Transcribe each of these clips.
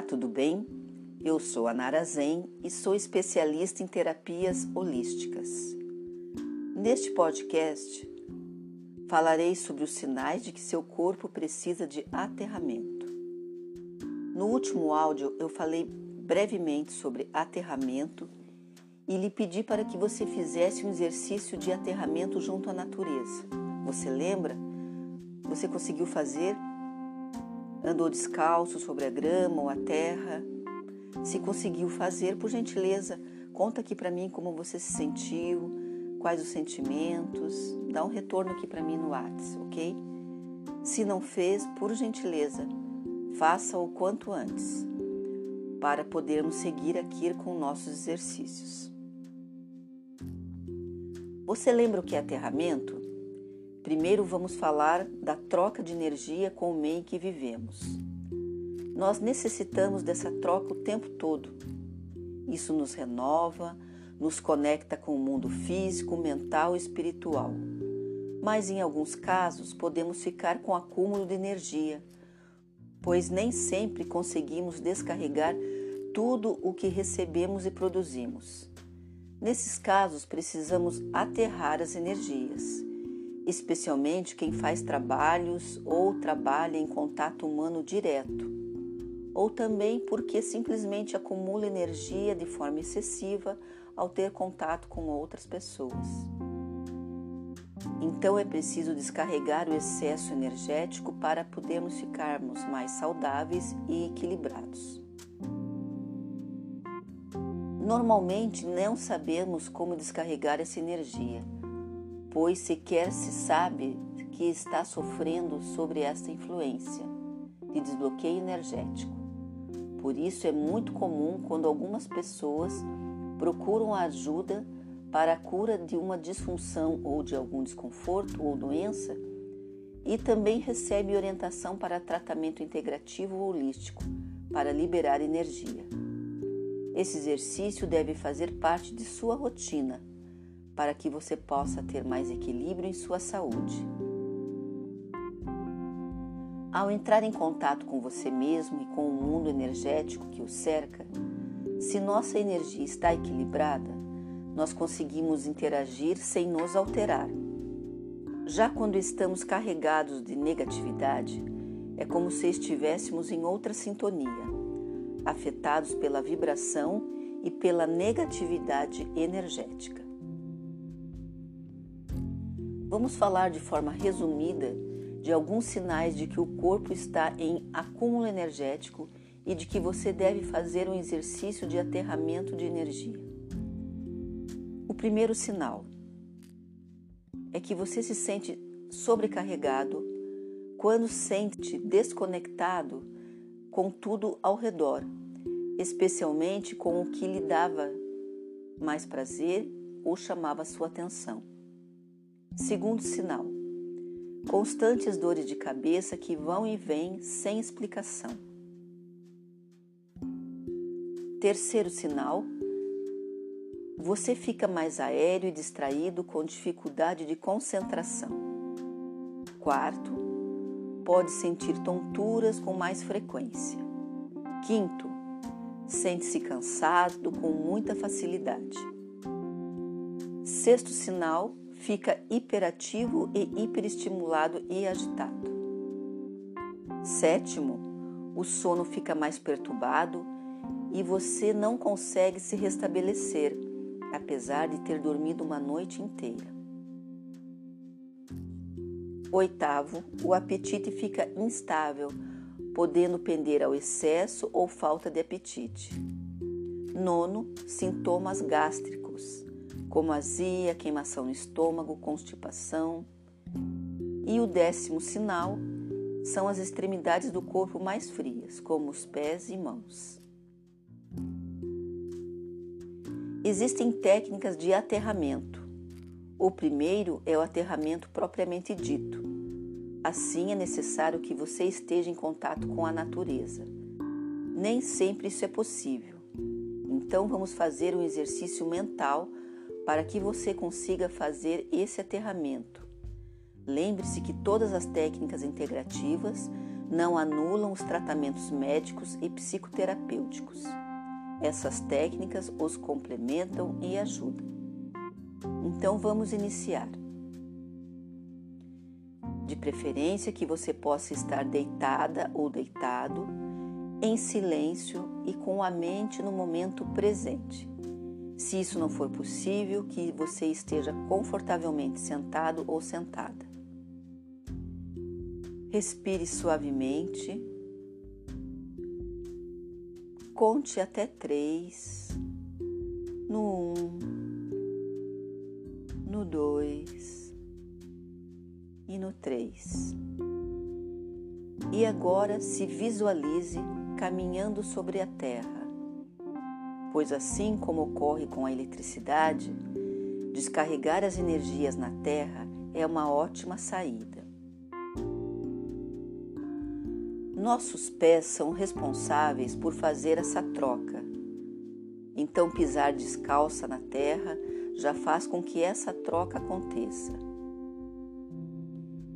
Olá, tudo bem? Eu sou a Nara Zen e sou especialista em terapias holísticas. Neste podcast, falarei sobre os sinais de que seu corpo precisa de aterramento. No último áudio, eu falei brevemente sobre aterramento e lhe pedi para que você fizesse um exercício de aterramento junto à natureza. Você lembra? Você conseguiu fazer? Andou descalço sobre a grama ou a terra? Se conseguiu fazer, por gentileza, conta aqui para mim como você se sentiu, quais os sentimentos, dá um retorno aqui para mim no WhatsApp, ok? Se não fez, por gentileza, faça o quanto antes, para podermos seguir aqui com nossos exercícios. Você lembra o que é aterramento? Primeiro vamos falar da troca de energia com o meio em que vivemos. Nós necessitamos dessa troca o tempo todo. Isso nos renova, nos conecta com o mundo físico, mental e espiritual. Mas em alguns casos podemos ficar com acúmulo de energia, pois nem sempre conseguimos descarregar tudo o que recebemos e produzimos. Nesses casos, precisamos aterrar as energias especialmente quem faz trabalhos ou trabalha em contato humano direto, ou também porque simplesmente acumula energia de forma excessiva ao ter contato com outras pessoas. Então é preciso descarregar o excesso energético para podermos ficarmos mais saudáveis e equilibrados. Normalmente não sabemos como descarregar essa energia pois sequer se sabe que está sofrendo sobre esta influência de desbloqueio energético. Por isso é muito comum quando algumas pessoas procuram ajuda para a cura de uma disfunção ou de algum desconforto ou doença e também recebe orientação para tratamento integrativo ou holístico para liberar energia. Esse exercício deve fazer parte de sua rotina para que você possa ter mais equilíbrio em sua saúde. Ao entrar em contato com você mesmo e com o mundo energético que o cerca, se nossa energia está equilibrada, nós conseguimos interagir sem nos alterar. Já quando estamos carregados de negatividade, é como se estivéssemos em outra sintonia, afetados pela vibração e pela negatividade energética. Vamos falar de forma resumida de alguns sinais de que o corpo está em acúmulo energético e de que você deve fazer um exercício de aterramento de energia. O primeiro sinal é que você se sente sobrecarregado quando sente desconectado com tudo ao redor, especialmente com o que lhe dava mais prazer ou chamava sua atenção. Segundo sinal: constantes dores de cabeça que vão e vêm sem explicação. Terceiro sinal: você fica mais aéreo e distraído com dificuldade de concentração. Quarto, pode sentir tonturas com mais frequência. Quinto, sente-se cansado com muita facilidade. Sexto sinal, fica hiperativo e hiperestimulado e agitado. Sétimo, o sono fica mais perturbado e você não consegue se restabelecer, apesar de ter dormido uma noite inteira. Oitavo, o apetite fica instável, podendo pender ao excesso ou falta de apetite. Nono, sintomas gástricos como azia, queimação no estômago, constipação. E o décimo sinal são as extremidades do corpo mais frias, como os pés e mãos. Existem técnicas de aterramento. O primeiro é o aterramento propriamente dito. Assim é necessário que você esteja em contato com a natureza. Nem sempre isso é possível. Então vamos fazer um exercício mental para que você consiga fazer esse aterramento. Lembre-se que todas as técnicas integrativas não anulam os tratamentos médicos e psicoterapêuticos. Essas técnicas os complementam e ajudam. Então vamos iniciar. De preferência que você possa estar deitada ou deitado, em silêncio e com a mente no momento presente. Se isso não for possível, que você esteja confortavelmente sentado ou sentada. Respire suavemente. Conte até três. No um, no dois e no três. E agora se visualize caminhando sobre a terra pois assim como ocorre com a eletricidade, descarregar as energias na Terra é uma ótima saída. Nossos pés são responsáveis por fazer essa troca. Então, pisar descalça na terra já faz com que essa troca aconteça.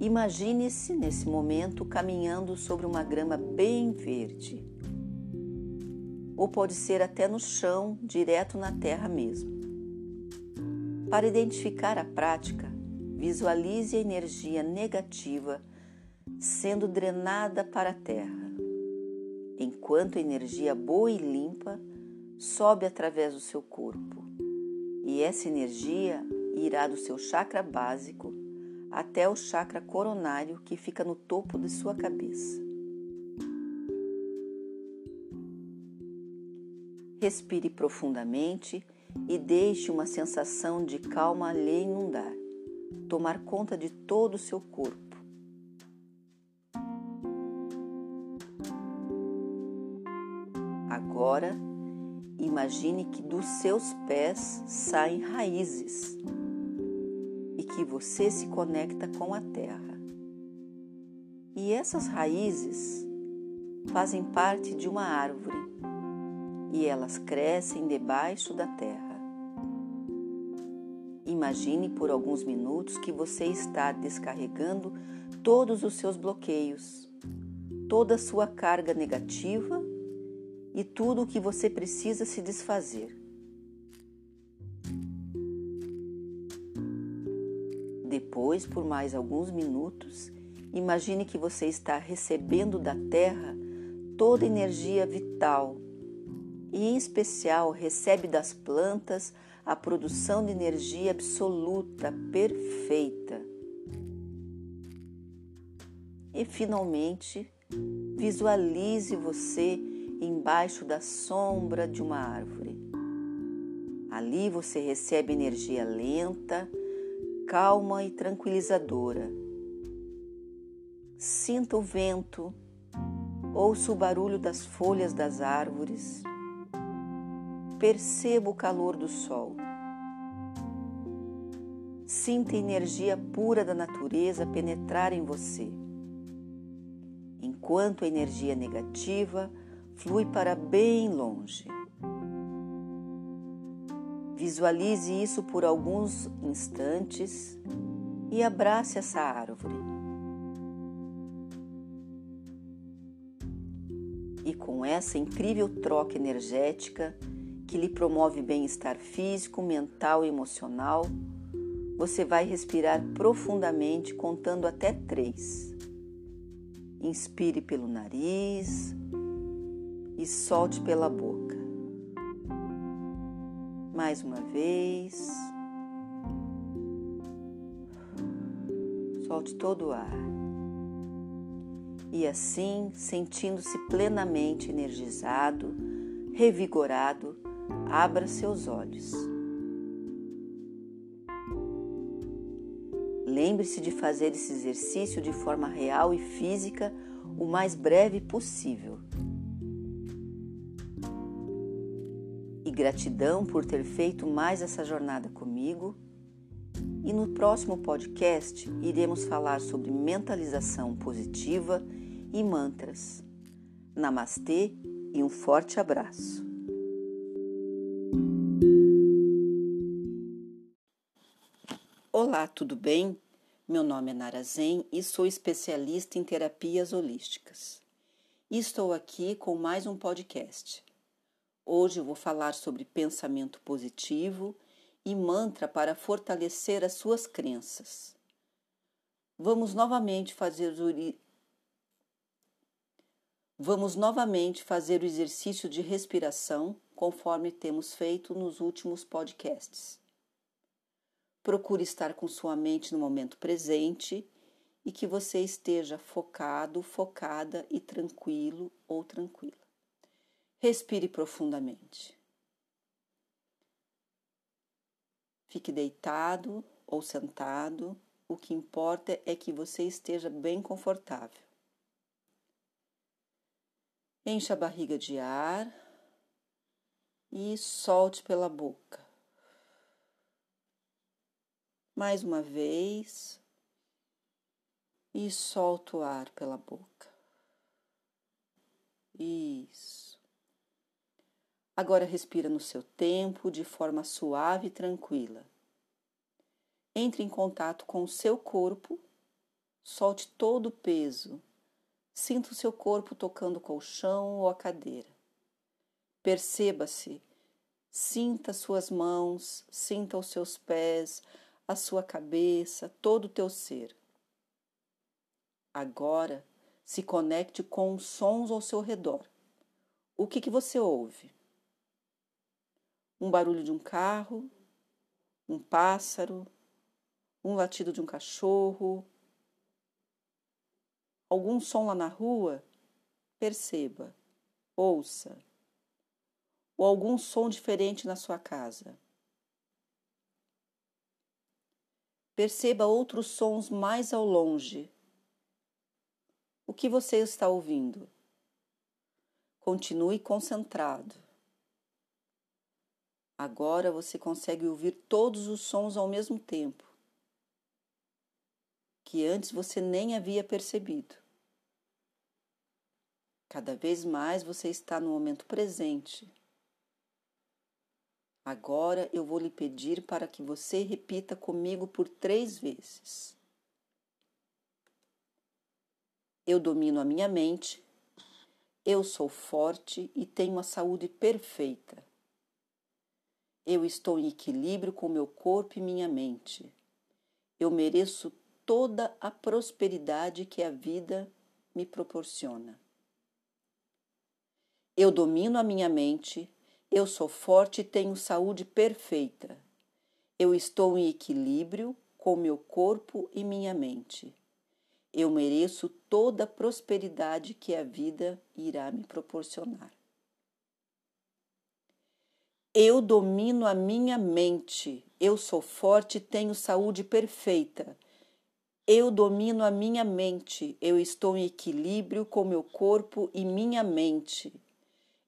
Imagine-se nesse momento caminhando sobre uma grama bem verde ou pode ser até no chão, direto na terra mesmo. Para identificar a prática, visualize a energia negativa sendo drenada para a terra, enquanto a energia boa e limpa sobe através do seu corpo. E essa energia irá do seu chakra básico até o chakra coronário que fica no topo de sua cabeça. Respire profundamente e deixe uma sensação de calma lhe inundar, tomar conta de todo o seu corpo. Agora, imagine que dos seus pés saem raízes e que você se conecta com a terra. E essas raízes fazem parte de uma árvore e elas crescem debaixo da terra. Imagine por alguns minutos que você está descarregando todos os seus bloqueios, toda a sua carga negativa e tudo o que você precisa se desfazer. Depois, por mais alguns minutos, imagine que você está recebendo da terra toda a energia vital e, em especial, recebe das plantas a produção de energia absoluta, perfeita. E, finalmente, visualize você embaixo da sombra de uma árvore. Ali você recebe energia lenta, calma e tranquilizadora. Sinta o vento, ouça o barulho das folhas das árvores Perceba o calor do sol. Sinta a energia pura da natureza penetrar em você, enquanto a energia negativa flui para bem longe. Visualize isso por alguns instantes e abrace essa árvore. E com essa incrível troca energética, que lhe promove bem-estar físico, mental e emocional, você vai respirar profundamente contando até três. Inspire pelo nariz e solte pela boca. Mais uma vez. Solte todo o ar. E assim, sentindo-se plenamente energizado, revigorado, abra seus olhos. Lembre-se de fazer esse exercício de forma real e física o mais breve possível. E gratidão por ter feito mais essa jornada comigo. E no próximo podcast iremos falar sobre mentalização positiva e mantras. Namastê e um forte abraço. Olá, tudo bem? Meu nome é Nara Zen e sou especialista em terapias holísticas. E estou aqui com mais um podcast. Hoje vou falar sobre pensamento positivo e mantra para fortalecer as suas crenças. Vamos novamente fazer o Vamos novamente fazer o exercício de respiração conforme temos feito nos últimos podcasts. Procure estar com sua mente no momento presente e que você esteja focado, focada e tranquilo ou tranquila. Respire profundamente. Fique deitado ou sentado, o que importa é que você esteja bem confortável. Encha a barriga de ar e solte pela boca. Mais uma vez. E solta o ar pela boca. Isso. Agora respira no seu tempo, de forma suave e tranquila. Entre em contato com o seu corpo, solte todo o peso. Sinta o seu corpo tocando o colchão ou a cadeira. Perceba-se, sinta suas mãos, sinta os seus pés, a sua cabeça, todo o teu ser. Agora, se conecte com os sons ao seu redor. O que, que você ouve? Um barulho de um carro, um pássaro, um latido de um cachorro, algum som lá na rua? Perceba, ouça. Ou algum som diferente na sua casa. Perceba outros sons mais ao longe. O que você está ouvindo? Continue concentrado. Agora você consegue ouvir todos os sons ao mesmo tempo, que antes você nem havia percebido. Cada vez mais você está no momento presente Agora eu vou lhe pedir para que você repita comigo por três vezes. Eu domino a minha mente, eu sou forte e tenho a saúde perfeita. Eu estou em equilíbrio com meu corpo e minha mente. Eu mereço toda a prosperidade que a vida me proporciona. Eu domino a minha mente, eu sou forte e tenho saúde perfeita. Eu estou em equilíbrio com meu corpo e minha mente. Eu mereço toda a prosperidade que a vida irá me proporcionar. Eu domino a minha mente. Eu sou forte e tenho saúde perfeita. Eu domino a minha mente. Eu estou em equilíbrio com meu corpo e minha mente.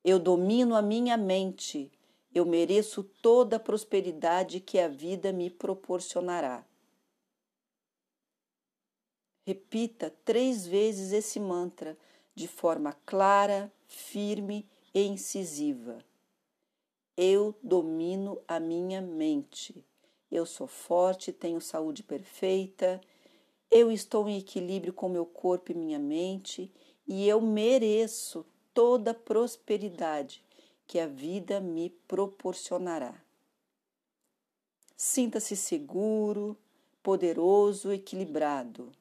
Eu domino a minha mente. Eu mereço toda a prosperidade que a vida me proporcionará. Repita três vezes esse mantra de forma clara, firme e incisiva. Eu domino a minha mente. Eu sou forte, tenho saúde perfeita. Eu estou em equilíbrio com meu corpo e minha mente e eu mereço toda prosperidade que a vida me proporcionará. Sinta-se seguro, poderoso, equilibrado.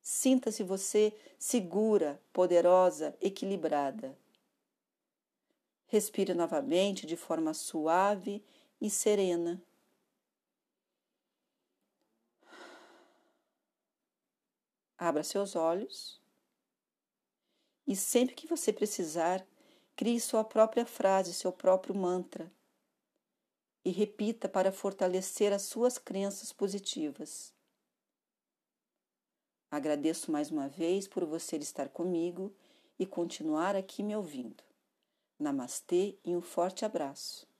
Sinta-se você segura, poderosa, equilibrada. Respire novamente de forma suave e serena. Abra seus olhos. E sempre que você precisar, crie sua própria frase, seu próprio mantra. E repita para fortalecer as suas crenças positivas. Agradeço mais uma vez por você estar comigo e continuar aqui me ouvindo. Namastê e um forte abraço.